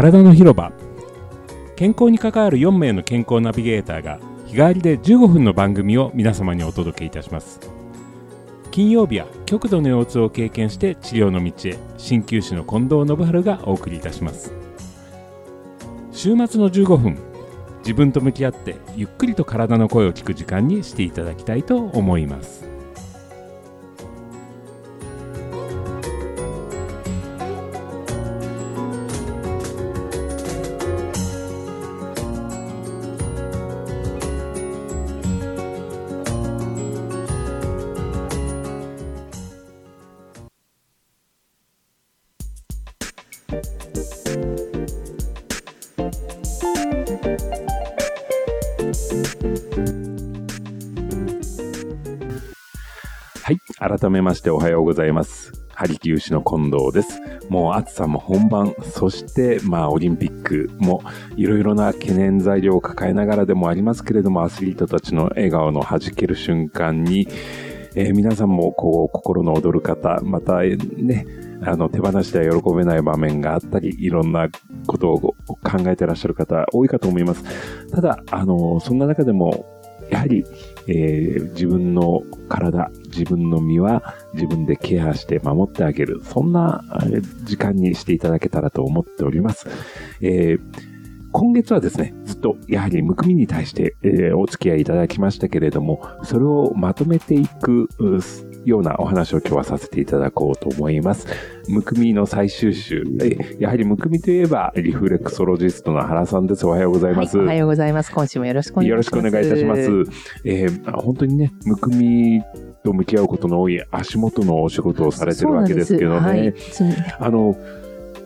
体の広場。健康に関わる4名の健康ナビゲーターが日替わりで15分の番組を皆様にお届けいたします。金曜日は極度の腰痛を経験して治療の道へ鍼灸師の近藤信春がお送りいたします。週末の15分自分と向き合ってゆっくりと体の声を聞く時間にしていただきたいと思います。はい。改めましておはようございます。ハリキウシの近藤です。もう暑さも本番、そしてまあオリンピックもいろいろな懸念材料を抱えながらでもありますけれども、アスリートたちの笑顔の弾ける瞬間に、えー皆さんもこう心の躍る方、またね、あの手放しでは喜べない場面があったり、いろんなことを考えてらっしゃる方多いかと思います。ただ、あの、そんな中でも、やはり、えー自分の体、自分の身は自分でケアして守ってあげる。そんな時間にしていただけたらと思っております。えー今月はですね、ずっとやはりむくみに対して、えーお付き合いいただきましたけれども、それをまとめていくようなお話を今日はさせていただこうと思います。むくみの最終週。えーやはりむくみといえばリフレクソロジストの原さんです。おはようございます。はい、おはようございます。今週もよろしくお願いします。よろしくお願いいたします。えー本当にね、むくみと向き合うことの多い足元のお仕事をされてるわけですけどね。はいあの、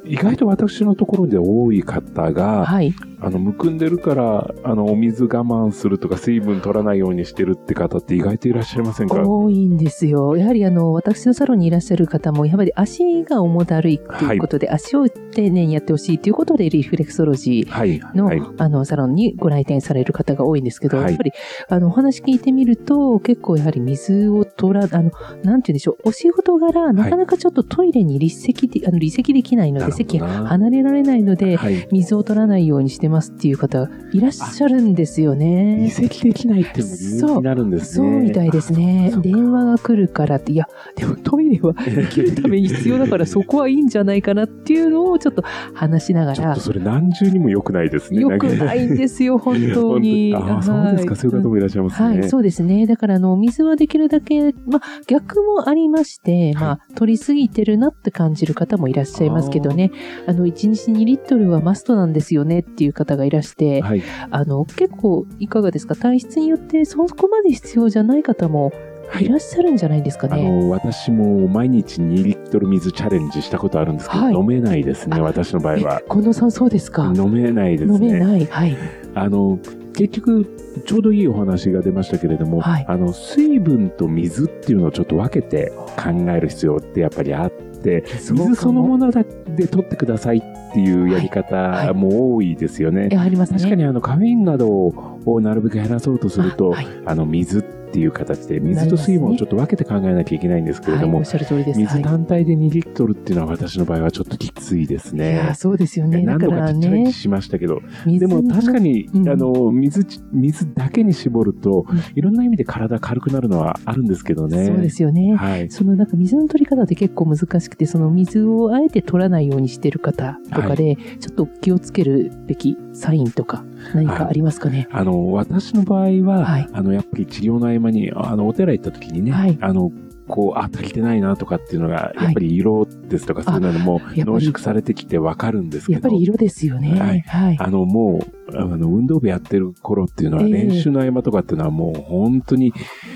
意外と私のところで多い方が、はい。あの、むくんでるから、あの、お水我慢するとか、水分取らないようにしてるって方って意外といらっしゃいませんか？多いんですよ。やはりあの、私のサロンにいらっしゃる方も、やはり足が重だるいということで、足を丁寧にやってほしいということで、リフレクソロジーはい。の、はい。あの、サロンにご来店される方が多いんですけど、はいやっぱり、あの、お話聞いてみると、結構やはり水を取ら、あの、なんて言うんでしょう、お仕事柄、なかなかちょっとトイレに立席で、あの、離席できないので、席な離れられないので、はい。水を取らないようにしてますっていう方いらっしゃるんですよね移。籍できないっていうのもになるんですそうね。みたいですね電話が来るからって、いや、でもトイレは生きるために必要だからそこはいいんじゃないかなっていうのをちょっと話しながらちょっと、それ何重にも良くないですね。よくないんですよ、本当に。ああ、そうですか。はいそういう方もいらっしゃいますね。はい、そうですね。だから、あの、お水はできるだけ、まあ、逆もありまして、まあ、取りすぎてるなって感じる方もいらっしゃいますけどね、あの、1日2リットルはマストなんですよねっていう方がいらして、はい。あの、結構、いかがですか？体質によってそこまで必要じゃない方もいらっしゃるんじゃないですかね。あの、私も毎日2リットル水チャレンジしたことあるんですけど、はい飲めないですね、あ私の場合はえ。近藤さんそうですか？飲めないです飲めね。ない。はい。あの、結局、ちょうどいいお話が出ましたけれども、はいあの、水分と水っていうのをちょっと分けて考える必要ってやっぱりあって、水そのものだで取ってくださいっていうやり方も多いですよね。え、ありますね。確かにあのカフェインなどをなるべく減らそうとすると、あはいあの水っていう形で水と水分をちょっと分けて考えなきゃいけないんですけれども、はい。水はい単体で2リットルっていうのは私の場合はちょっときついですいやね。そうですよね。だ何度かチャレンジしましたけど、水でも確かに、うんあの水水だけに絞ると、うんいろんな意味で体軽くなるのはあるんですけどね。そうですよね。はい。そのなんか水の取り方って結構難しくて、その水をあえて取らないようにしてる方とかで、ちょっと気をつけるべきサインとか何かありますかね？あの、私の場合は、はいあの、やっぱり治療の合間に、あの、お寺行った時にね、はいあの、こう、あ、足りてないなとかっていうのが、いやっぱり色ですとかそういうのも濃縮されてきてわかるんですけど、やっぱり色ですよね。はいはい。あの、もう、あの、運動部やってる頃っていうのは、ええ練習の合間とかっていうのはもう本当に、えー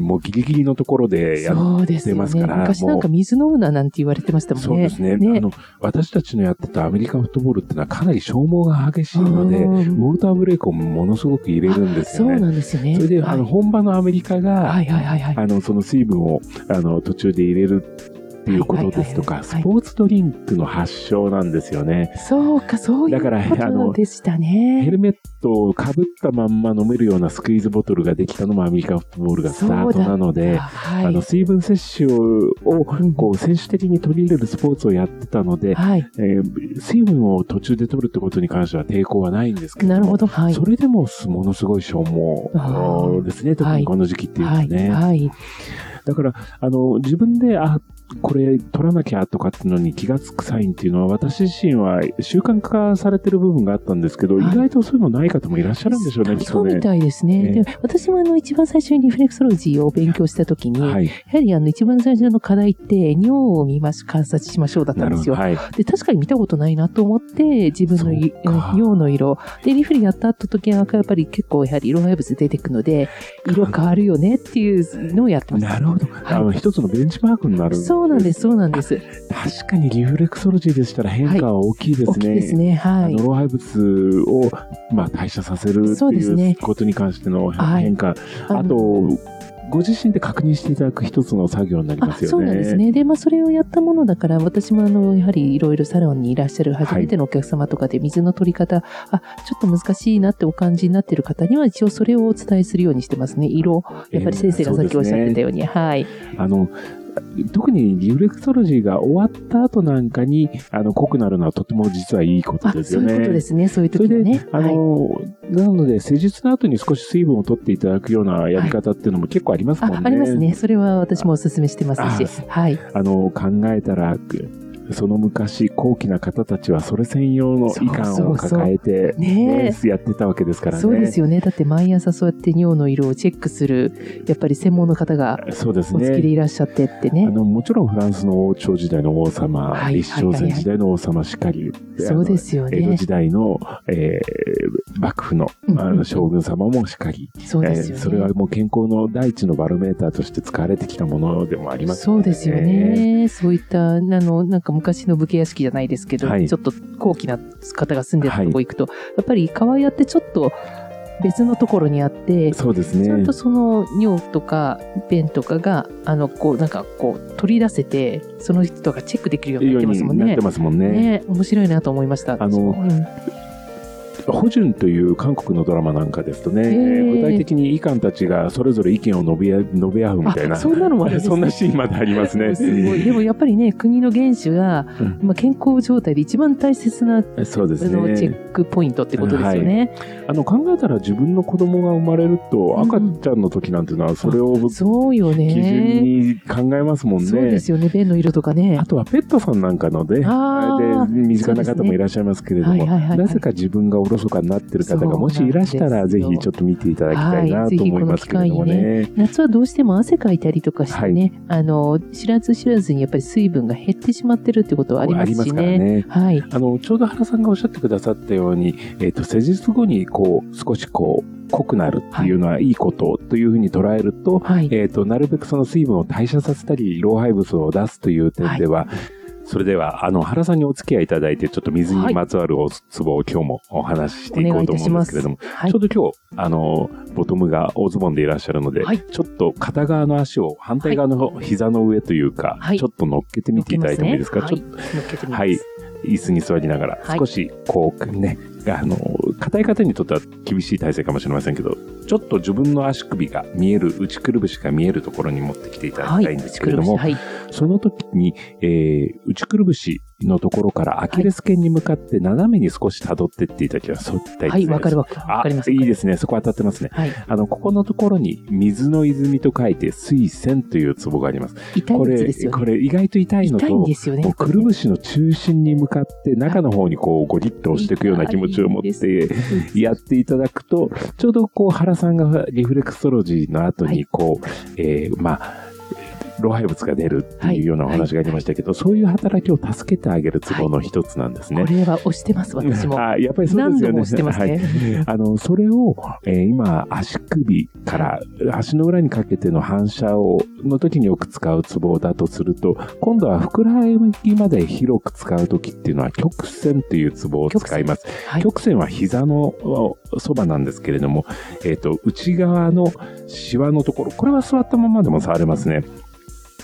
もうギリギリのところでやっそうですよね。出ますから昔なんか水飲むななんて言われてましたもんね。そうですねあの。私たちのやってたアメリカンフットボールっていうのはかなり消耗が激しいので、うんウォルターブレイクをものすごく入れるんですそうよね。なんですよね。それで、はいあの、本場のアメリカが、はいはいはいはい。あの、その水分を、あの、途中で入れるいうことですとか、はいはいはいはいスポーツドリンクの発祥なんですよね。そうか、そういうことでしたヘね。ルメットをかぶったまんま飲めるようなスクイーズボトルができたのもアメリカンフットボールがスタートなので、はい。あの水分摂取をうんこう選手的に取り入れるスポーツをやってたので、はい。えー水分を途中で取るってことに関しては抵抗はないんですけどもなるほど。はい。それでもものすごい消耗ですね、特にこの時期っていうとはい。ね。はい。だから、あの、自分で、あ、これ取らなきゃとかっていうのに気がつくサインっていうのは、私自身は習慣化されてる部分があったんですけど、はい意外とそういうのない方もいらっしゃるんでしょうね、きっそうみとね。たいですね。ねで私もあの、一番最初にリフレクソロジーを勉強したときに、はい。やはりあの、一番最初の課題って、尿を見まし、観察しましょうだったんですよ。はい。で、確かに見たことないなと思って、自分の尿の色。で、リフレやった後時はやっぱり結構やはり色配物出てくので、色変わるよねっていうのをやってます。なるほど。あの、一つのベンチマークになる。そうなんです、そうなんです。確かにリフレクソロジーでしたら変化は大きいですね。大きいですね。はい。老廃物を、まあ、代謝させるっていそうですねうことに関してのはい変化、あのあと、ご自身で確認していただく一つの作業になりあますよね。そうなんです。ね。で、まあ、それをやったものだから、私もあの、やはりいろいろサロンにいらっしゃる初めてのお客様とかで水の取り方、あ、ちょっと難しいなってお感じになっている方には、一応それをお伝えするようにしてますね。色。やっぱり先生がさっきおっしゃってたように。はい。あの、特にリフレクソロジーが終わった後なんかに、あの、濃くなるのはとても実はいいことあ、ですよね。そういうことですね。そういうそれで、時にね。あはい。の、なので、施術の後に少し水分を取っていただくようなやり方っていうのも結構ありますもんね。あ、ありますね。それは私もお勧めしてますし。はい。あの、考えたら、その昔、高貴な方たちはそれ専用の遺憾を抱えて、ねえやってたわけですからね。そうですよね。だって毎朝そうやって尿の色をチェックする、やっぱり専門の方がそうですお付きでね。いらっしゃってってね。あの、もちろんフランスの王朝時代の王様、はい立正禅時代の王様しかり、そうですよね。江戸時代の、えー幕府のうんあの将軍様もしかり、そうですよね。えーそれはもう健康の第一のバロメーターとして使われてきたものでもありますそうですよね。そういった、あの、なんか昔の武家屋敷じゃないですけど、はいちょっと高貴な方が住んでるとこ行くと、やっぱり川屋ってちょっと別のところにあって、そうですねちゃんと。その尿とか便とかが、あの、こう、なんかこう、取り出せて、その人がチェックできるようになってますもんねようになって。ますもんね。ね面白いなと思いました。あのうんホジュンという韓国のドラマなんかですとね、具体的にイカンたちがそれぞれ意見を述べ合述べ合うみたいな。あそんなのもあるねそんなシーンまでありますね。すごい。でもやっぱりね、国の元首が、うんまあ、健康状態で一番大切な、そうですあのチェね。ックポイントってことですよね。あの考えたら自分の子供が生まれるとうん赤ちゃんの時なんていうのはそれを基そうよ準ね。に考えますもんそうでね。すよね。便の色とかねあ。とはペットさんなんかので、で身近な方もいらっしゃいますけれども、はいはいはいはいなぜか自分がおろそかになってる方がもしいらしたら、ぜひちょっと見ていただきたいなはいと思いますけれどもね。夏はどうしても汗かいたりとかしてね、あの、知らず知らずにやっぱり水分が減ってしまってるってことはありますしね。ね。はい。あの、ちょうど原さんがおっしゃってくださったように、えっ、と、施術後に、こう、少しこう、濃くなるっていうのはいいことというふうに捉えると、はい。えっ、と、なるべくその水分を代謝させたり、老廃物を出すという点では、それでは、あの、原さんにお付き合いいただいて、ちょっと水にまつわるおツボを今日もお話ししていこうと思うんですけれども、はい。ちょうど今日、あの、ボトムが大ズボンでいらっしゃるので、はい。ちょっと片側の足を反対側の膝の上というか、はい。ちょっと乗っけてみていただいてもいいですか、ちょっとはい。椅子に座りながら、はい。少し、こう、ね、あの、硬い方にとっては厳しい体勢かもしれませんけど、ちょっと自分の足首が見える、内くるぶしが見えるところに持ってきていただはい。きたいんですけれども、はい。その時に、えー、内くるぶしのところからアキレス腱に向かって斜めに少し辿ってっていただきます。そういったはい、わかるわかる。わあかります。いいですね。そこ当たってますね。はい。あの、ここのところに、水の泉と書いて、水泉というツボがあります。痛いこれ。これ意外と痛いのと、痛いんですよね。くるぶしの中心に向かって中の方にこうゴリッと押していくような気持ちを持ってやっていただくと、ちょうどこう原さんがリフレクソロジーの後にこう、えーまあ、老廃物が出るっていうようなお話がありましたけど、そういう働きを助けてあげるツボの一つなんですね。これは押してます、私も。あやっぱりそうですよね。してますはいね。あの、それを、えー今、足首から足の裏にかけての反射を、の時によく使うツボだとすると、今度はふくらはぎまで広く使う時っていうのは曲線というツボを使います。はい。曲線は膝のおそばなんですけれども、えっ、と、内側のシワのところ、これは座ったままでも触れますね。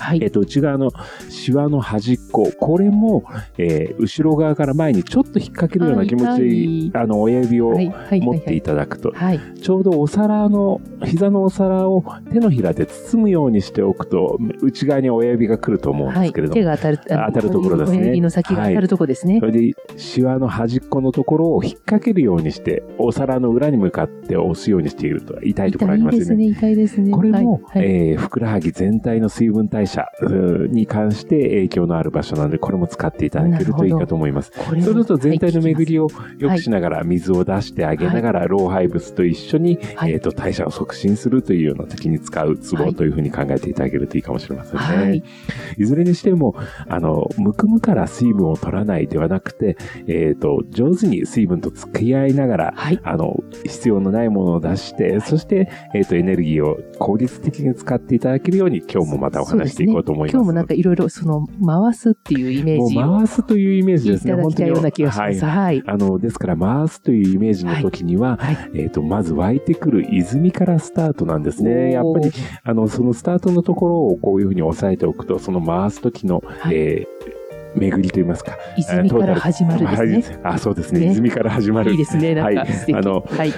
はい。えっと、内側のシワの端っこ、これも、えー後ろ側から前にちょっと引っ掛けるような気持ちではいあの、親指を。持っていた。ただくと、はい。ちょうどお皿の、膝のお皿を手のひらで包むようにしておくと、内側に親指が来ると思うんはい。ですけれども、手が当たる、当たるところですね親指の先が当たるとこですねそ。れで、シワの端っこのところを引っ掛けるようにして、お皿の裏に向かって押すようにしていると、痛いところありますよね。痛いですね、痛いですね。これも、はい。はいえーふくらはぎ全体の水分代謝うーに関して影響のある場所なので、これも使っていただけるといいかと思います。そうすると全体の巡りを。を良くしながら水を出してあげながら老廃物と一緒に、はいえー、と代謝を促進するというような時に使うツボというふうに考えていただけるといいかもしれませんね。はいい、ずれにしても、あの、むくむから水分を取らないではなくて、えっ、と、上手に水分と付き合いながら、はい。あの、必要のないものを出して、そして、えっ、と、エネルギーを効率的に使っていただけるように、今日もまたお話していこうと思います。今日もなんかいろいろその回すっていうイメージを回すというイメージいですね。ただきたいような気がします。はい。はい。あの、ですから、回すというイメージの時には、はい。えっ、と、まず湧いてくる泉からスタートなんですね。やっぱり、あの、そのスタートのところをこういうふうに押さえておくと、その回す時の、はいえー巡りといいますか。泉から始まるですね。はいあ、そうですね。ね泉から始まるいい。ですね。なんかはい。あのはい。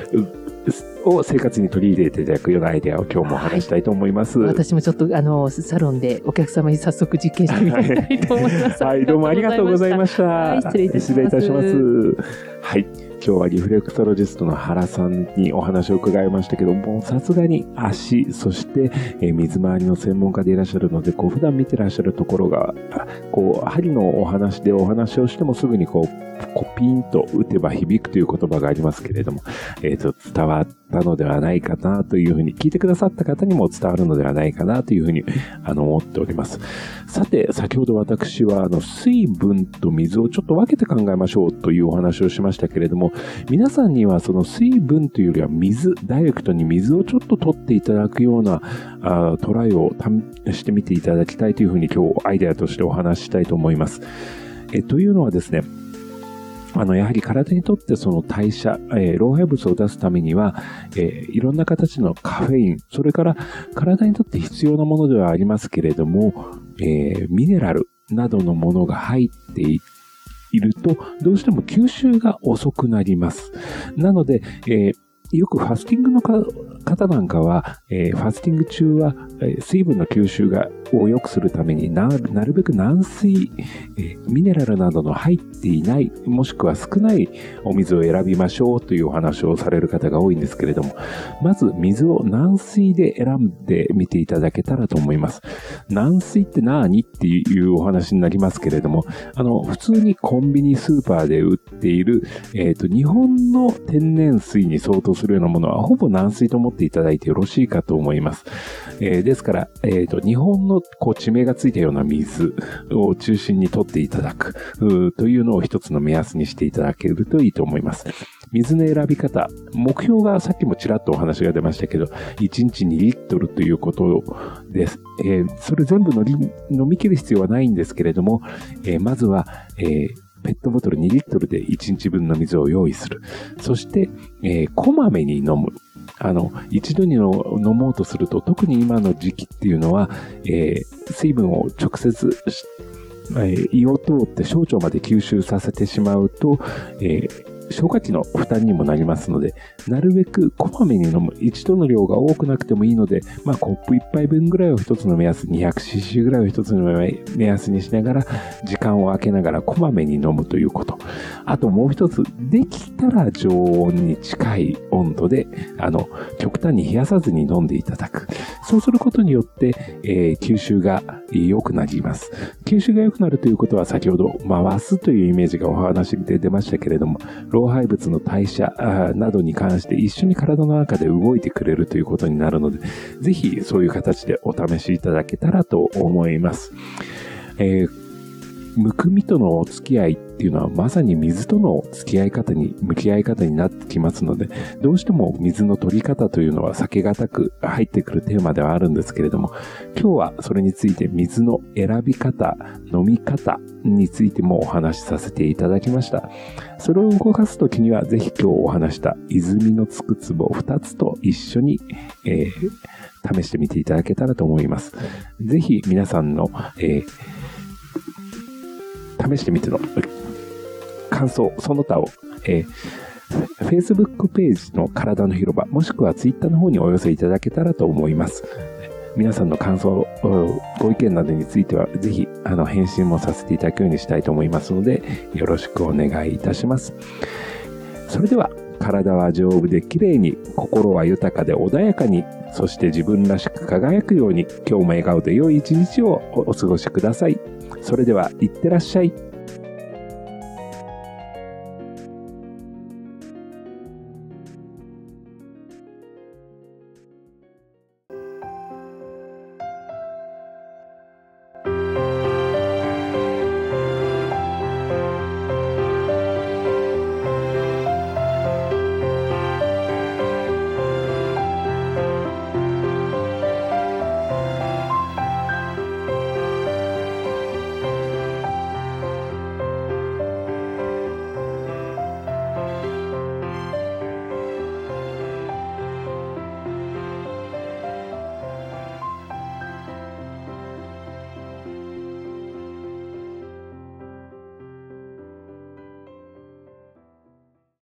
を生活に取り入れていただくようなアイデアを今日もお話したいと思います。私もちょっとあのサロンでお客様に早速実験してみたいと思います。はい、どうもありがとうございました。はい失礼いたします失礼いたします。はい。今日はリフレクトロジストの原さんにお話を伺いましたけども、さすがに足、そして、えー水回りの専門家でいらっしゃるので、こう普段見てらっしゃるところが、あこう、針のお話でお話をしてもすぐにこう、こうピンと打てば響くという言葉がありますけれども、えっ、と、伝わったのではないかなというふうに、聞いてくださった方にも伝わるのではないかなというふうに、あの、思っております。さて、先ほど私は、あの、水分と水をちょっと分けて考えましょうというお話をしましたけれども、皆さんにはその水分というよりは水、ダイレクトに水をちょっと取っていただくようなあトライを試してみていただきたいというふうに今日アイデアとしてお話ししたいと思います。えというのはですね、あの、やはり体にとってその代謝、えー老廃物を出すためには、えーいろんな形のカフェイン、それから体にとって必要なものではありますけれども、えーミネラルなどのものが入っていると、どうしても吸収が遅くなります。なので、えーよくファスティングの方なんかは、えーファスティング中は、えー水分の吸収がを良くするためになるべく軟水、えミネラルなどの入っていない、もしくは少ないお水を選びましょうというお話をされる方が多いんですけれども、まず水を軟水で選んでみていただけたらと思います。軟水って何っていうお話になりますけれども、あの、普通にコンビニスーパーで売っている、えっ、と、日本の天然水に相当するようなものは、ほぼ軟水と思っていただいてよろしいかと思います。えーですから、えっ、と、日本のこう地名がついたような水を中心に取っていただくというのを一つの目安にしていただけるといいと思います。水の選び方、目標がさっきもちらっとお話が出ましたけど、1日2リットルということです。えーそれ全部飲み切る必要はないんですけれども、えーまずは、えーペットボトル2リットルで1日分の水を用意する。そして、えーこまめに飲む。あの、一度に飲もうとすると、特に今の時期っていうのは、えー水分を直接えー胃を通って小腸まで吸収させてしまうと、えー消化器の負担にもなりますので、なるべくこまめに飲む。一度の量が多くなくてもいいので、まあ、コップ一杯分ぐらいを一つの目安、200cc ぐらいを一つの目安にしながら、時間を空けながらこまめに飲むということ。あともう一つ、できたら常温に近い温度で、あの、極端に冷やさずに飲んでいただく。そうすることによって、えー吸収が良くなります。吸収が良くなるということは先ほど回すというイメージがお話で出ましたけれども、老廃物の代謝などに関して一緒に体の中で動いてくれるということになるので、ぜひそういう形でお試しいただけたらと思います。えーむくみとのお付き合いっていうのはまさに水との付き合い方に、向き合い方になってきますので、どうしても水の取り方というのは避けがたく入ってくるテーマではあるんですけれども、今日はそれについて水の選び方、飲み方についてもお話しさせていただきました。それを動かすときには、ぜひ今日お話した泉のつくつぼ2つと一緒に、えー、試してみていただけたらと思います。ぜひ皆さんの、えー試してみての感想、その他を、えー Facebook ページの体の広場、もしくは Twitter の方にお寄せいただけたらと思います。皆さんの感想、ご意見などについては、ぜひ、あの、返信もさせていただくようにしたいと思いますので、よろしくお願いいたします。それでは、体は丈夫で綺麗に、心は豊かで穏やかに、そして自分らしく輝くように、今日も笑顔で良い一日をお過ごしください。それでは、いってらっしゃい。